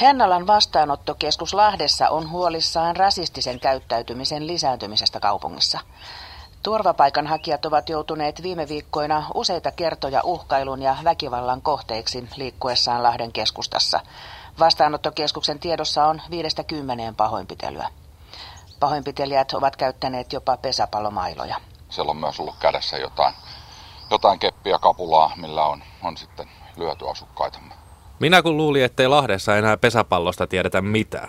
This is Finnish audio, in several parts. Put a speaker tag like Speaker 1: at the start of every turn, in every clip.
Speaker 1: Hennalan vastaanottokeskus Lahdessa on huolissaan rasistisen käyttäytymisen lisääntymisestä kaupungissa. Turvapaikanhakijat ovat joutuneet viime viikkoina useita kertoja uhkailun ja väkivallan kohteiksi liikkuessaan Lahden keskustassa. Vastaanottokeskuksen tiedossa on 5-10 pahoinpitelyä. Pahoinpitelijät ovat käyttäneet jopa pesäpalomailoja.
Speaker 2: Siellä on myös ollut kädessä jotain jotain keppiä kapulaa, millä on, on sitten lyöty asukkaitamme.
Speaker 3: Minä kun luulin, ettei Lahdessa enää pesäpallosta tiedetä mitään.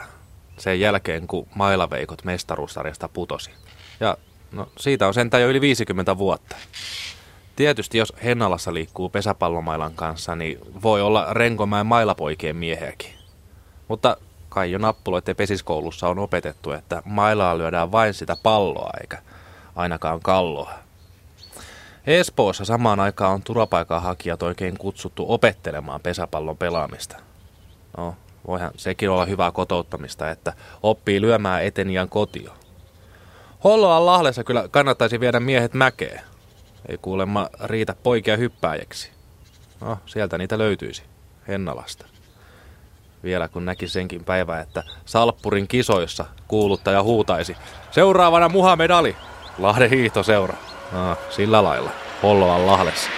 Speaker 3: Sen jälkeen, kun mailaveikot mestaruussarjasta putosi. Ja no, siitä on sentään jo yli 50 vuotta. Tietysti jos Hennalassa liikkuu pesäpallomailan kanssa, niin voi olla Renkomäen mailapoikien mieheäkin. Mutta kai jo nappuloiden pesiskoulussa on opetettu, että mailaa lyödään vain sitä palloa eikä ainakaan kalloa. Espoossa samaan aikaan on turvapaikanhakijat oikein kutsuttu opettelemaan pesäpallon pelaamista. No, voihan sekin olla hyvää kotouttamista, että oppii lyömään etenian kotio. Hollolan Lahdessa kyllä kannattaisi viedä miehet mäkeen. Ei kuulemma riitä poikia hyppääjäksi. No, sieltä niitä löytyisi. Hennalasta. Vielä kun näki senkin päivä, että Salppurin kisoissa kuuluttaja huutaisi. Seuraavana Muhammed Ali, Lahden hiihtoseura. No, sillä lailla. Hollolan Lahdessa.